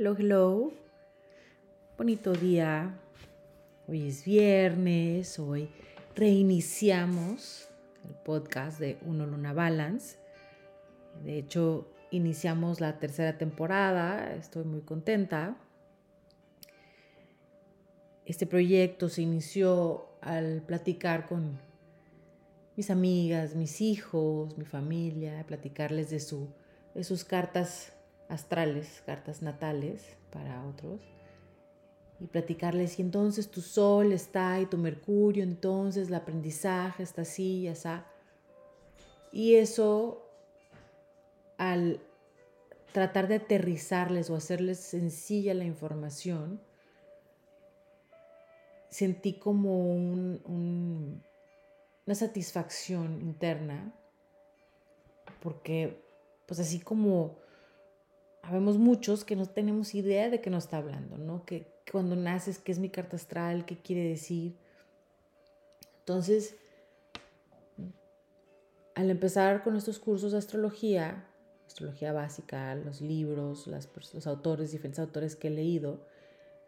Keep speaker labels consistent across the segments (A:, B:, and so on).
A: Hello, hello. Bonito día. Hoy es viernes, hoy reiniciamos el podcast de Uno Luna Balance. De hecho, iniciamos la tercera temporada, estoy muy contenta. Este proyecto se inició al platicar con mis amigas, mis hijos, mi familia, platicarles de, su, de sus cartas astrales, cartas natales para otros, y platicarles, y entonces tu sol está y tu mercurio, entonces el aprendizaje está así y así. Y eso, al tratar de aterrizarles o hacerles sencilla la información, sentí como un, una satisfacción interna, porque pues así como Habemos muchos que no tenemos idea de qué nos está hablando, ¿no? Que, cuando naces, qué es mi carta astral, qué quiere decir. Entonces, al empezar con estos cursos de astrología, astrología básica, los libros, los autores, diferentes autores que he leído,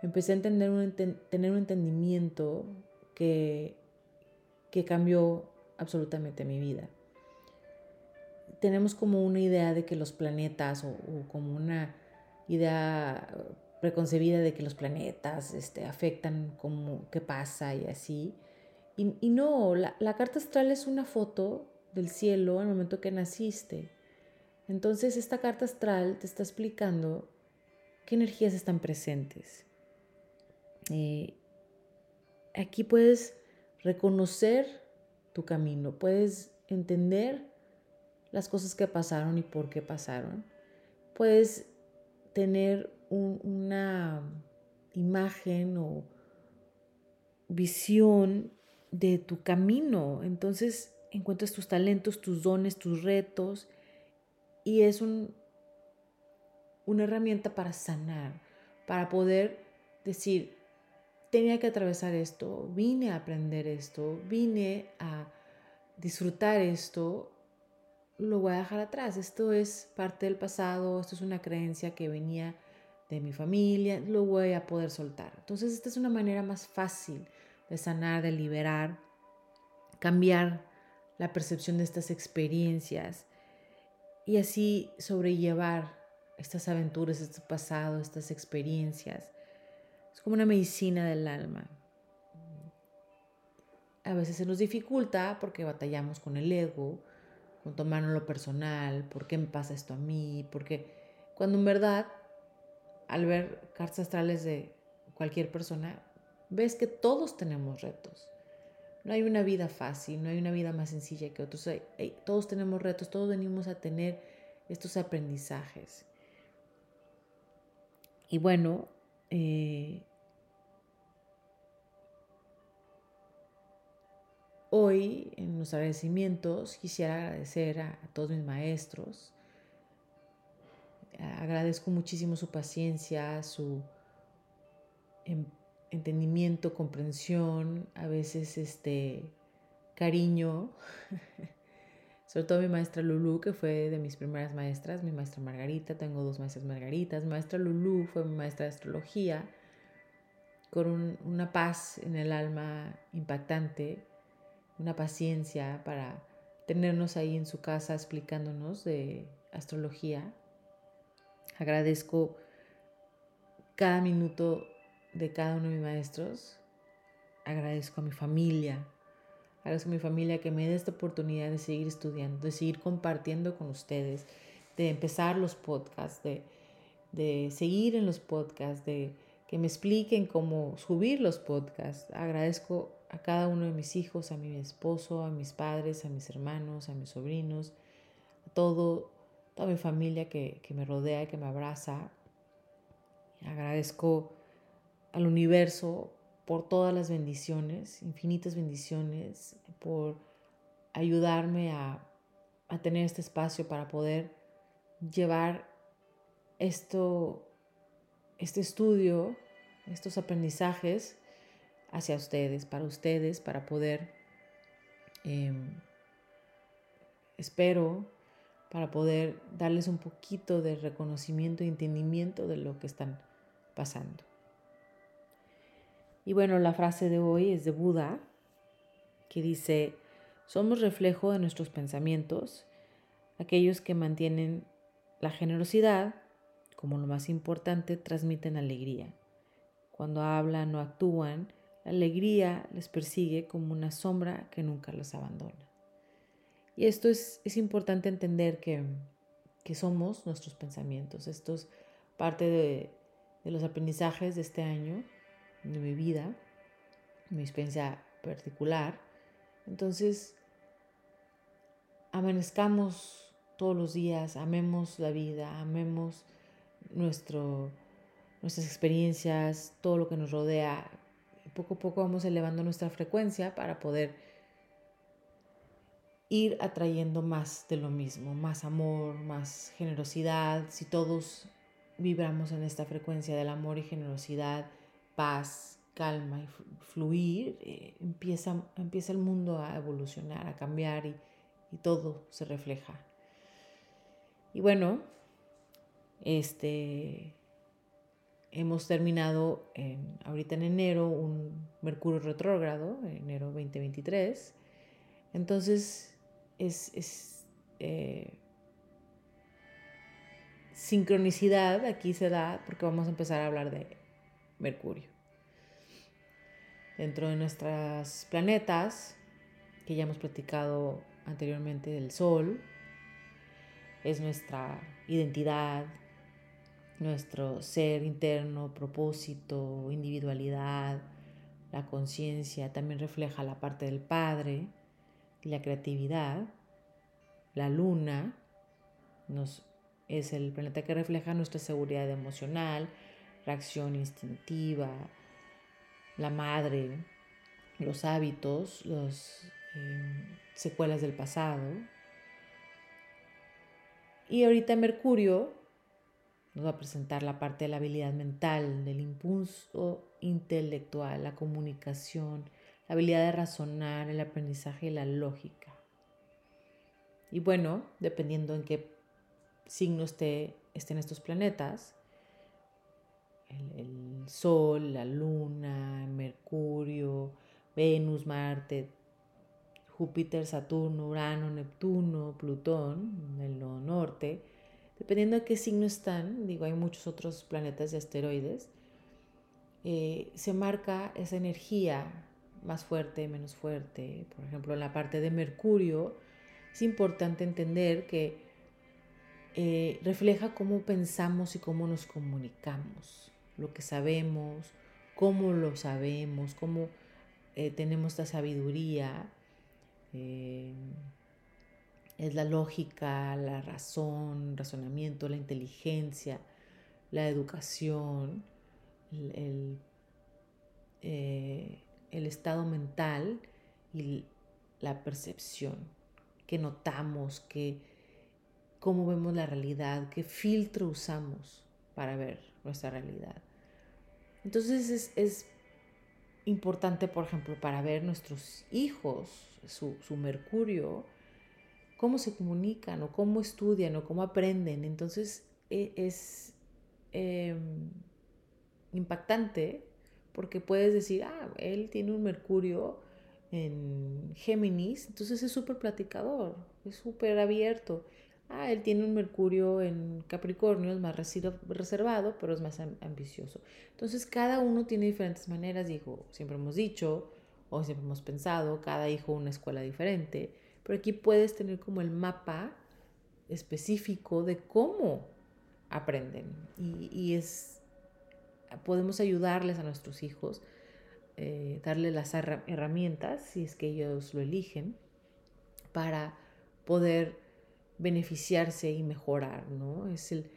A: empecé a entender un, tener un entendimiento que, que cambió absolutamente mi vida tenemos como una idea de que los planetas o, como una idea preconcebida de que los planetas este, afectan como qué pasa y así. Y, no, la, la, carta astral es una foto del cielo al momento que naciste. Entonces esta carta astral te está explicando qué energías están presentes. Eh, aquí puedes reconocer tu camino, puedes entender las cosas que pasaron y por qué pasaron. Puedes tener una imagen o visión de tu camino. Entonces encuentras tus talentos, tus dones, tus retos y es un, una herramienta para sanar, para poder decir, tenía que atravesar esto, vine a aprender esto, vine a disfrutar esto lo voy a dejar atrás. Esto es parte del pasado, esto es una creencia que venía de mi familia, lo voy a poder soltar. Entonces, esta es una manera más fácil de sanar, de liberar, cambiar la percepción de estas experiencias y así sobrellevar estas aventuras, este pasado, estas experiencias. Es como una medicina del alma. A veces se nos dificulta porque batallamos con el ego, con tomarlo lo personal, ¿por qué me pasa esto a mí? Porque cuando en verdad, al ver cartas astrales de cualquier persona, ves que todos tenemos retos. No hay una vida fácil, no hay una vida más sencilla que otros. todos tenemos retos, todos venimos a tener estos aprendizajes. Y bueno, eh, Hoy, en los agradecimientos, quisiera agradecer a, todos mis maestros. Agradezco muchísimo su paciencia, su entendimiento, comprensión, a veces este cariño. Sobre todo mi maestra Lulu, que fue de mis primeras maestras, mi maestra Margarita, tengo dos maestras Margaritas. Maestra Lulu fue mi maestra de astrología, con una paz en el alma impactante una paciencia para tenernos ahí en su casa explicándonos de astrología. Agradezco cada minuto de cada uno de mis maestros. Agradezco a mi familia. Agradezco a mi familia que me dé esta oportunidad de seguir estudiando, de seguir compartiendo con ustedes, de empezar los podcasts, de, de seguir en los podcasts, de que me expliquen cómo subir los podcasts. Agradezco a cada uno de mis hijos, a mi esposo, a mis padres, a mis hermanos, a mis sobrinos, a todo, toda mi familia que, que me rodea, que me abraza. Agradezco al universo por todas las bendiciones, infinitas bendiciones, por ayudarme a, a tener este espacio para poder llevar esto, este estudio, estos aprendizajes hacia ustedes, para ustedes, para poder, em, espero, para poder darles un poquito de reconocimiento y entendimiento de lo que están pasando. Y bueno, la frase de hoy es de Buda, que dice, somos reflejo de nuestros pensamientos, aquellos que mantienen la generosidad como lo más importante, transmiten alegría. Cuando hablan o actúan, la alegría les persigue como una sombra que nunca los abandona. Y esto es, importante entender que, somos nuestros pensamientos. Esto es parte de, los aprendizajes de este año, de mi vida, mi experiencia particular. Entonces, amanezcamos todos los días, amemos la vida, amemos nuestro, nuestras experiencias, todo lo que nos rodea. Poco a poco vamos elevando nuestra frecuencia para poder ir atrayendo más de lo mismo, más amor, más generosidad. Si todos vibramos en esta frecuencia del amor y generosidad, paz, calma y fluir, eh, empieza, empieza el mundo a evolucionar, a cambiar y, y todo se refleja. Y bueno, este, hemos terminado en, ahorita en enero un Mercurio retrógrado, enero 2023. Entonces, es, eh, sincronicidad aquí se da porque vamos a empezar a hablar de Mercurio. Dentro de nuestros planetas, que ya hemos platicado anteriormente del Sol, es nuestra identidad, nuestro ser interno, propósito, individualidad, la conciencia, también refleja la parte del Padre, la creatividad, la luna nos, es el planeta que refleja nuestra seguridad emocional, reacción instintiva, la madre, los hábitos, las em, secuelas del pasado. Y ahorita Mercurio nos va a presentar la parte de la habilidad mental, del impulso intelectual, la comunicación, la habilidad de razonar, el aprendizaje y la lógica. Y bueno, dependiendo en qué signo esté, estén estos planetas, el, Sol, la Luna, Mercurio, Venus, Marte, Júpiter, Saturno, Urano, Neptuno, Plutón, en el norte, dependiendo de qué signo están, digo, hay muchos otros planetas y asteroides, eh, se marca esa energía más fuerte, menos fuerte. Por ejemplo, en la parte de Mercurio, es importante entender que eh, refleja cómo pensamos y cómo nos comunicamos, lo que sabemos, cómo lo sabemos, cómo eh, tenemos esta sabiduría. Es la lógica, la razón, razonamiento, la inteligencia, la educación, el, el estado mental y la percepción. Que notamos, que cómo vemos la realidad, qué filtro usamos para ver nuestra realidad. Entonces es, es importante, por ejemplo, para ver nuestros hijos, su, su, mercurio, cómo se comunican o cómo estudian o cómo aprenden. Entonces e, es em, impactante porque puedes decir, ah, él tiene un Mercurio en Géminis, entonces es súper platicador, es súper abierto. Ah, él tiene un Mercurio en Capricornio, es más reservado, pero es más ambicioso. Entonces cada uno tiene diferentes maneras, dijo, siempre hemos dicho, o siempre hemos pensado, cada hijo una escuela diferente, pero aquí puedes tener como el mapa específico de cómo aprenden. Y, y es podemos ayudarles a nuestros hijos, eh, darles las herramientas, si es que ellos lo eligen, para poder beneficiarse y mejorar, ¿no? Es el,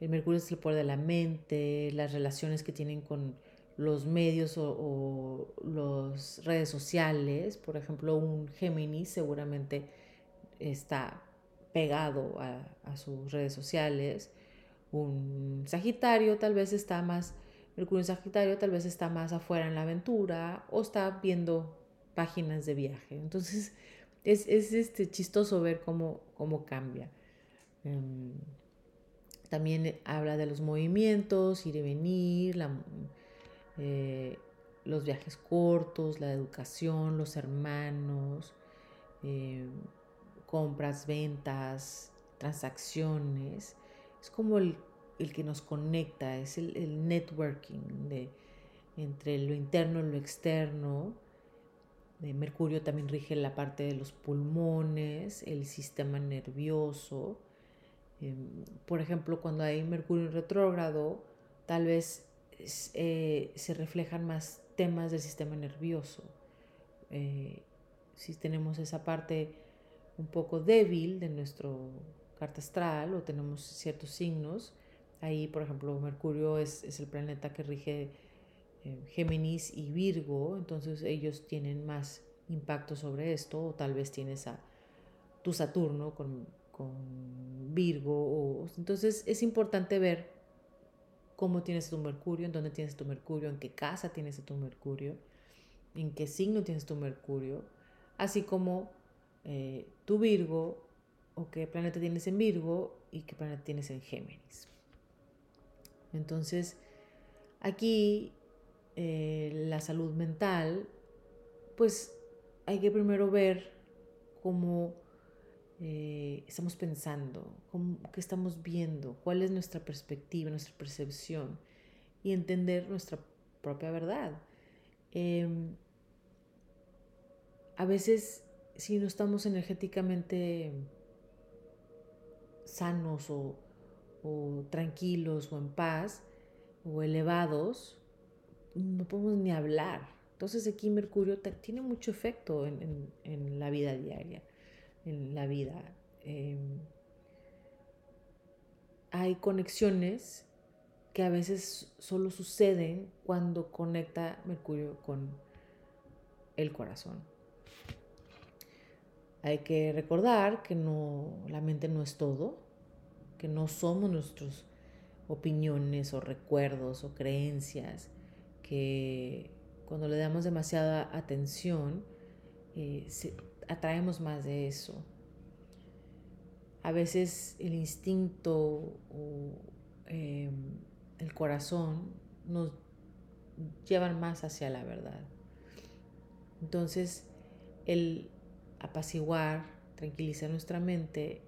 A: el Mercurio es el poder de la mente, las relaciones que tienen con los medios o, las redes sociales. Por ejemplo, un Géminis seguramente está pegado a, sus redes sociales. Un Sagitario tal vez está más Mercurio Sagitario tal vez está más afuera en la aventura o está viendo páginas de viaje. Entonces es, es este, chistoso ver cómo, cómo cambia. Em, también habla de los movimientos, ir y venir, eh, los viajes cortos, la educación, los hermanos, em, compras, ventas, transacciones. Es como el, que nos conecta, es el, networking de, entre lo interno y lo externo. Mercurio también rige la parte de los pulmones, el sistema nervioso. Em, por ejemplo, cuando hay Mercurio retrógrado, tal vez eh, se reflejan más temas del sistema nervioso. Eh, si tenemos esa parte un poco débil de nuestro carta astral o tenemos ciertos signos, ahí por ejemplo Mercurio es, el planeta que rige eh, Géminis y Virgo, entonces ellos tienen más impacto sobre esto, o tal vez tienes a tu Saturno con, con Virgo, o, entonces es importante ver cómo tienes tu Mercurio, en dónde tienes tu Mercurio, en qué casa tienes tu Mercurio, en qué signo tienes tu Mercurio, así como eh, tu Virgo o qué planeta tienes en Virgo y qué planeta tienes en Géminis. Entonces, aquí eh, la salud mental, pues hay que primero ver cómo eh, estamos pensando, qué estamos viendo, cuál es nuestra perspectiva, nuestra percepción y entender nuestra propia verdad. Em, a veces, si no estamos energéticamente sanos o tranquilos o en paz o elevados, no podemos ni hablar. Entonces aquí Mercurio tiene mucho efecto en, la vida diaria, en la vida. Em, hay conexiones que a veces solo suceden cuando conecta Mercurio con el corazón. Hay que recordar que no, la mente no es todo, que no somos nuestras opiniones o recuerdos o creencias, que cuando le damos demasiada atención, eh, atraemos más de eso. A veces el instinto o em, el corazón nos llevan más hacia la verdad. Entonces, el apaciguar, tranquilizar nuestra mente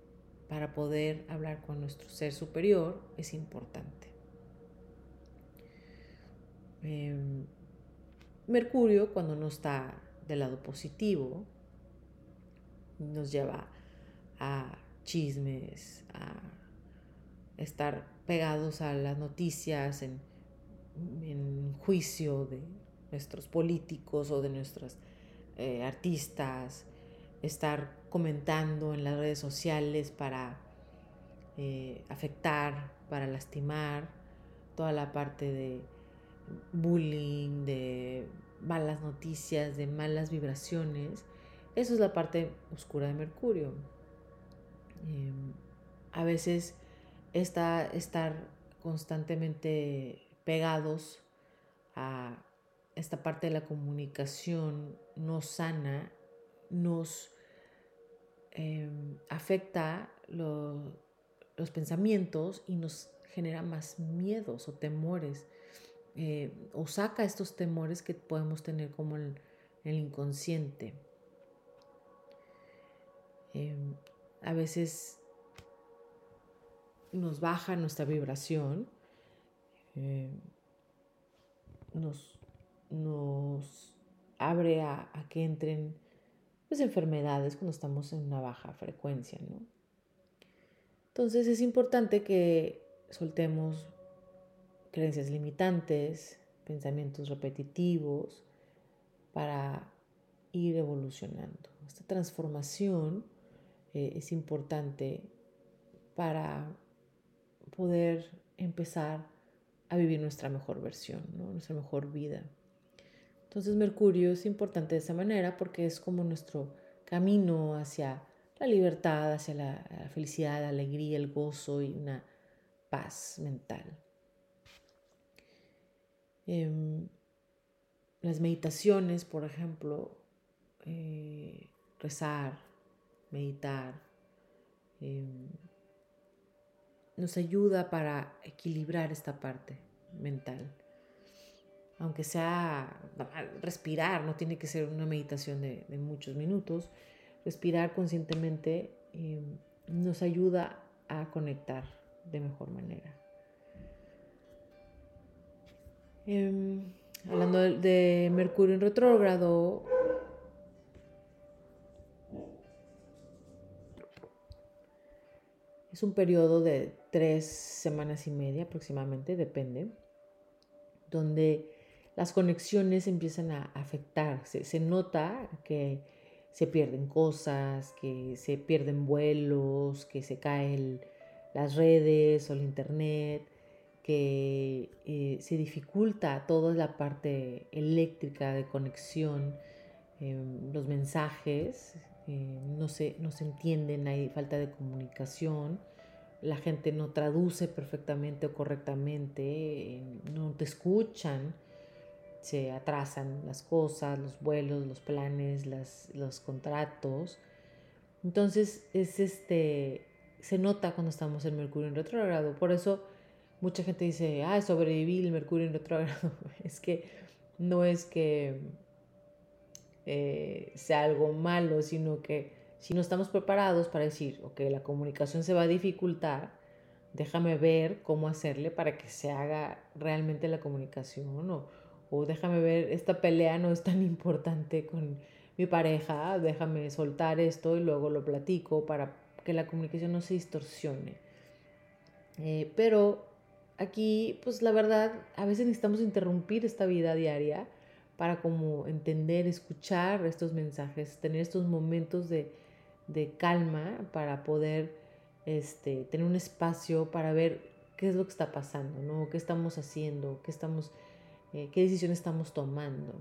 A: para poder hablar con nuestro ser superior es importante. Em, Mercurio, cuando no está del lado positivo, nos lleva a chismes, a estar pegados a las noticias en, juicio de nuestros políticos o de nuestros eh, artistas, estar comentando en las redes sociales para eh, afectar, para lastimar, toda la parte de bullying, de malas noticias, de malas vibraciones. Eso es la parte oscura de Mercurio. Em, a veces está estar constantemente pegados a esta parte de la comunicación no sana nos em, afecta los pensamientos y nos genera más miedos o temores eh, o saca estos temores que podemos tener como el, el inconsciente. Em, a veces nos baja nuestra vibración, em, nos, nos, abre a, que entren pues, enfermedades cuando estamos en una baja frecuencia. Entonces es importante que soltemos creencias limitantes, pensamientos repetitivos, para ir evolucionando. Esta transformación eh, es importante para poder empezar a vivir nuestra mejor versión, nuestra mejor vida. Entonces Mercurio es importante de esa manera porque es como nuestro camino hacia la libertad, hacia la felicidad, la alegría, el gozo y una paz mental. Em, las meditaciones, por ejemplo, eh, rezar, meditar, em, nos ayuda para equilibrar esta parte mental. Aunque sea respirar, no tiene que ser una meditación de, muchos minutos, respirar conscientemente eh, nos ayuda a conectar de mejor manera. Em, hablando de Mercurio en retrógrado, Es un periodo de tres semanas y media aproximadamente, depende, donde las conexiones empiezan a afectar. Se, nota que se pierden cosas, que se pierden vuelos, que se caen las redes o el internet, que eh, se dificulta toda la parte eléctrica de conexión, em, los mensajes eh, no, se, no se entienden, hay falta de comunicación, la gente no traduce perfectamente o correctamente, eh, no te escuchan, se atrasan las cosas, los vuelos, los planes, los contratos. Entonces es este, se nota cuando estamos en Mercurio en retrogrado. Por eso mucha gente dice, ah, sobreviví el Mercurio en retrogrado. es que no es que eh, sea algo malo, sino que si no estamos preparados para decir, ok, la comunicación se va a dificultar, déjame ver cómo hacerle para que se haga realmente la comunicación o, déjame ver, esta pelea no es tan importante con mi pareja, déjame soltar esto y luego lo platico para que la comunicación no se distorsione. Eh, pero aquí, pues la verdad, a veces necesitamos interrumpir esta vida diaria para como entender, escuchar estos mensajes, tener estos momentos de, calma para poder este, tener un espacio para ver qué es lo que está pasando, ¿no? ¿Qué estamos haciendo? ¿Qué, estamos, eh, qué decisiones estamos tomando?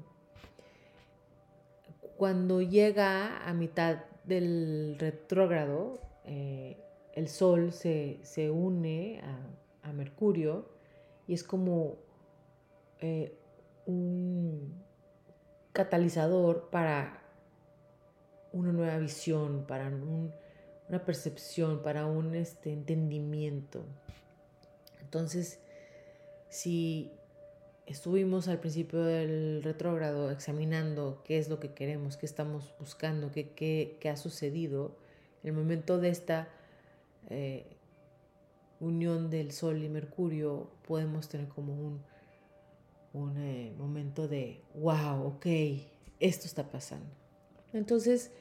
A: Cuando llega a mitad del retrógrado, eh, el Sol se, une a, Mercurio y es como eh, un catalizador para una nueva visión, para una percepción, para un este, entendimiento. Entonces, si estuvimos al principio del retrógrado examinando qué es lo que queremos, qué estamos buscando, qué, qué, ha sucedido, el momento de esta eh, unión del Sol y Mercurio podemos tener como un un eh, momento de, wow, ok, esto está pasando. Entonces,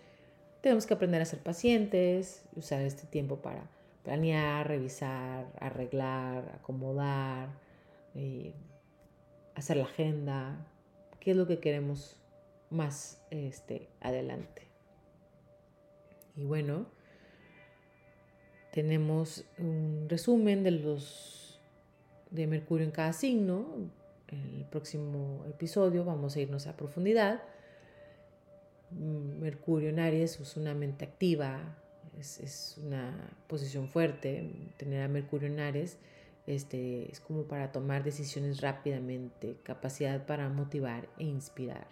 A: tenemos que aprender a ser pacientes, usar este tiempo para planear, revisar, arreglar, acomodar, eh, hacer la agenda, qué es lo que queremos más este, adelante. Y bueno, tenemos un resumen de los de Mercurio en cada signo, el próximo episodio vamos a irnos a profundidad. Mercurio en Aries es una mente activa, es, una posición fuerte. Tener a Mercurio en Aries este, es como para tomar decisiones rápidamente, capacidad para motivar e inspirar.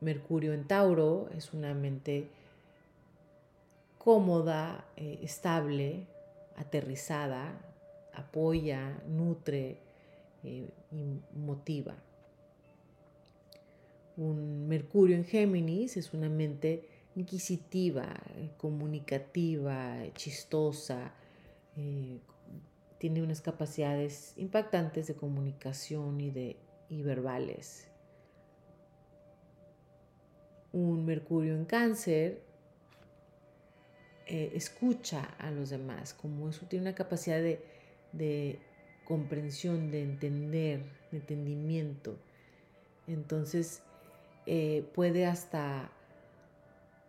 A: Mercurio en Tauro es una mente cómoda, eh, estable, aterrizada, apoya, nutre eh, y motiva. Un Mercurio en Géminis es una mente inquisitiva, comunicativa, chistosa, eh, tiene unas capacidades impactantes de comunicación y, de, verbales. Un Mercurio en Cáncer eh, escucha a los demás, como eso tiene una capacidad de de comprensión, de entender, de entendimiento. Entonces eh, puede hasta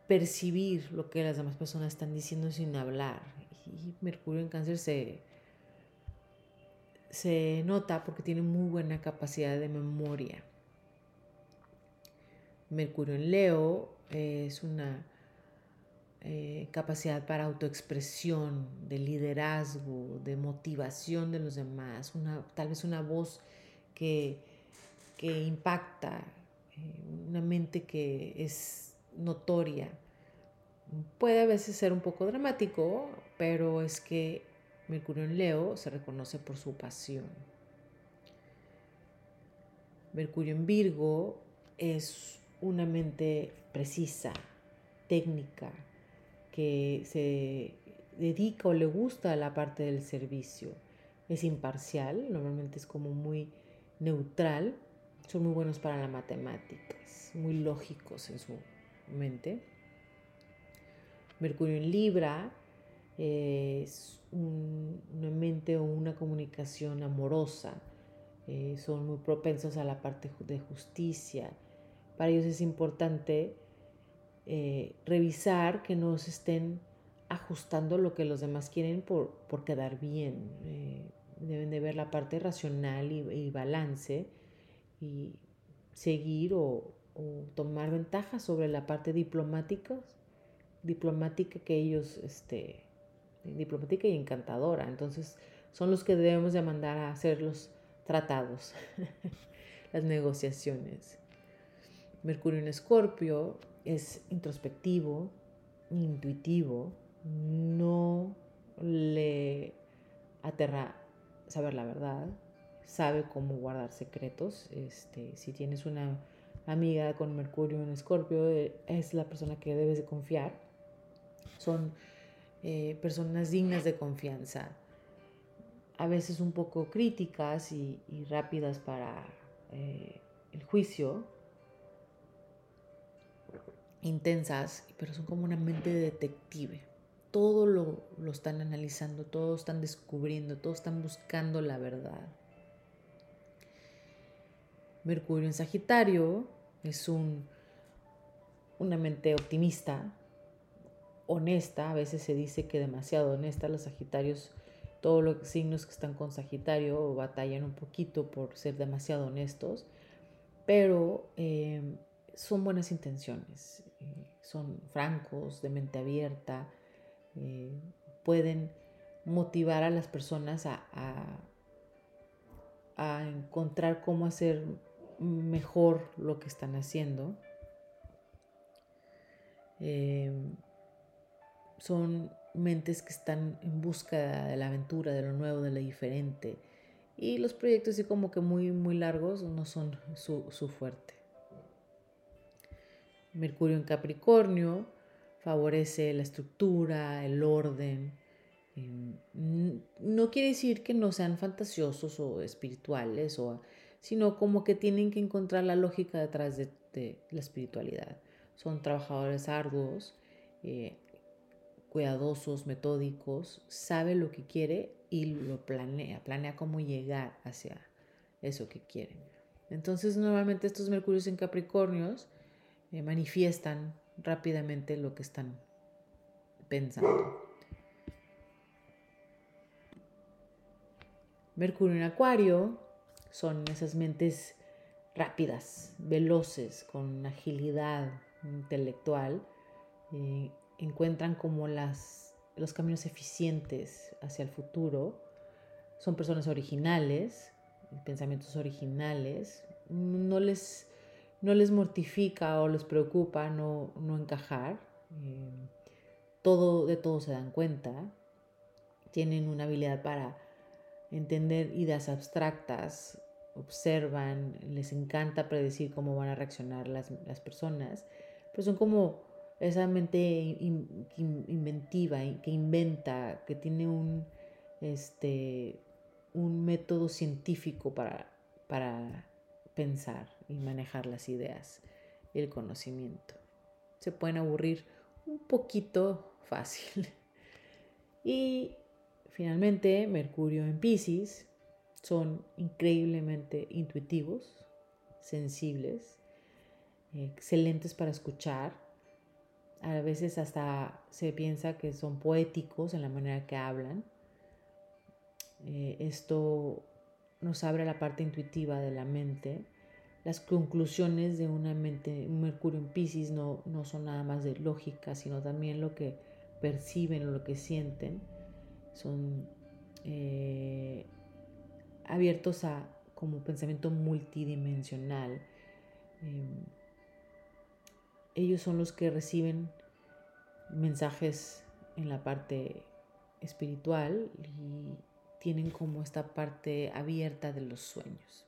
A: percibir lo que las demás personas están diciendo sin hablar. Y Mercurio en cáncer se, se nota porque tiene muy buena capacidad de memoria. Mercurio en Leo es una eh, capacidad para autoexpresión, de liderazgo, de motivación de los demás, tal vez una voz que, que impacta, eh, una mente que es notoria. puede a veces ser un poco dramático, pero es que Mercurio en Leo se reconoce por su pasión. Mercurio en Virgo es una mente precisa, técnica, que se dedica o le gusta la parte del servicio. Es imparcial, normalmente es como muy neutral, son muy buenos para la matemáticas, muy lógicos en su mente. Mercurio en Libra es una mente o una comunicación amorosa, eh, son muy propensos a la parte de justicia. Para ellos es importante eh, revisar que no se estén ajustando lo que los demás quieren por, quedar bien. Eh, deben de ver la parte racional y, balance y seguir o, tomar ventaja sobre la parte diplomática, diplomática que ellos, este, diplomática y encantadora. Entonces son los que debemos de mandar a hacer los tratados, las negociaciones. Mercurio en Escorpio es introspectivo, intuitivo, no le aterra saber la verdad, sabe cómo guardar secretos. Este, si tienes una amiga con Mercurio en Escorpio, eh, es la persona que debes de confiar. Son eh, personas dignas de confianza, a veces un poco críticas y, rápidas para eh, el juicio, intensas, pero son como una mente detective. Todo lo, lo están analizando, todo están descubriendo, todos están buscando la verdad. Mercurio en Sagitario es un, una mente optimista, honesta, a veces se dice que demasiado honesta, los Sagitarios, todos los signos que están con Sagitario batallan un poquito por ser demasiado honestos, pero eh, son buenas intenciones, eh, son francos, de mente abierta, eh, pueden motivar a las personas a, a, encontrar cómo hacer mejor lo que están haciendo. Eh, son mentes que están en busca de la aventura, de lo nuevo, de lo diferente. Y los proyectos así como que muy, muy largos no son su, su fuerte. Mercurio en Capricornio favorece la estructura, el orden. Em, no quiere decir que no sean fantasiosos o espirituales, sino como que tienen que encontrar la lógica detrás de, la espiritualidad. Son trabajadores arduos, eh, cuidadosos, metódicos, sabe lo que quiere y lo planea, planea cómo llegar hacia eso que quieren. Entonces normalmente estos Mercurios en Capricornios eh, manifiestan rápidamente lo que están pensando. Mercurio en Acuario son esas mentes rápidas, veloces, con agilidad intelectual. Encuentran como las, los caminos eficientes hacia el futuro. Son personas originales, pensamientos originales. No les no les mortifica o les preocupa no, encajar. Eh, todo, de todo se dan cuenta. Tienen una habilidad para entender ideas abstractas, observan, les encanta predecir cómo van a reaccionar las, personas, pero son como esa mente inventiva, que inventa, que tiene un, este, un método científico para, para pensar y manejar las ideas, el conocimiento. Se pueden aburrir un poquito fácil. Y finalmente, Mercurio en Pisces son increíblemente intuitivos, sensibles, excelentes para escuchar. A veces hasta se piensa que son poéticos en la manera que hablan. Eh, esto nos abre la parte intuitiva de la mente. Las conclusiones de una mente, un Mercurio en Pisces no, no son nada más de lógica, sino también lo que perciben o lo que sienten. Son eh, abiertos a como pensamiento multidimensional. Em, ellos son los que reciben mensajes en la parte espiritual y tienen como esta parte abierta de los sueños.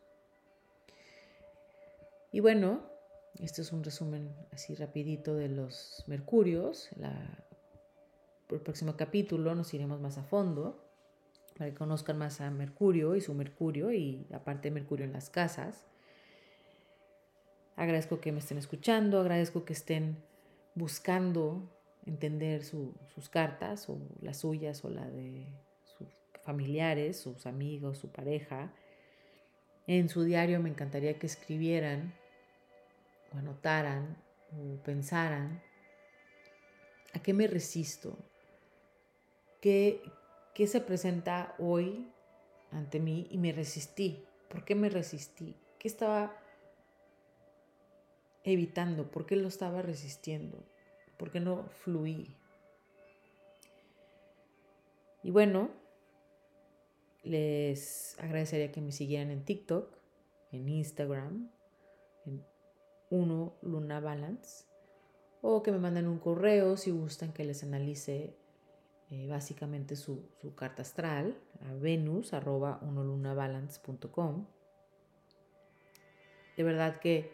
A: Y bueno, este es un resumen así rapidito de los mercurios. El próximo capítulo nos iremos más a fondo para que conozcan más a Mercurio y su Mercurio y aparte Mercurio en las casas. Agradezco que me estén escuchando, agradezco que estén buscando entender sus cartas o las suyas o la de sus familiares, sus amigos, su pareja. En su diario me encantaría que escribieran o anotaran o pensaran a qué me resisto, qué, qué se presenta hoy ante mí y me resistí. ¿Por qué me resistí? ¿Qué estaba evitando? ¿Por qué lo estaba resistiendo? ¿Por qué no fluí? Y bueno, les agradecería que me siguieran en TikTok, en Instagram, en Uno Luna Balance, o que me manden un correo si gustan que les analice eh, básicamente su, carta astral a venus arroba unolunabalance.com. De verdad que,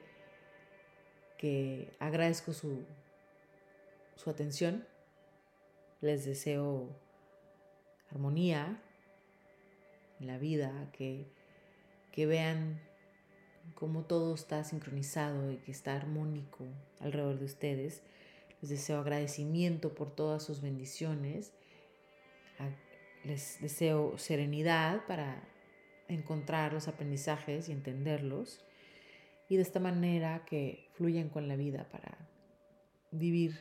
A: que agradezco su, su atención. Les deseo armonía la vida, que, que vean cómo todo está sincronizado y que está armónico alrededor de ustedes. Les deseo agradecimiento por todas sus bendiciones. Les deseo serenidad para encontrar los aprendizajes y entenderlos. Y de esta manera que fluyan con la vida para vivir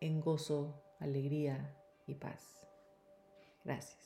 A: en gozo, alegría y paz. Gracias.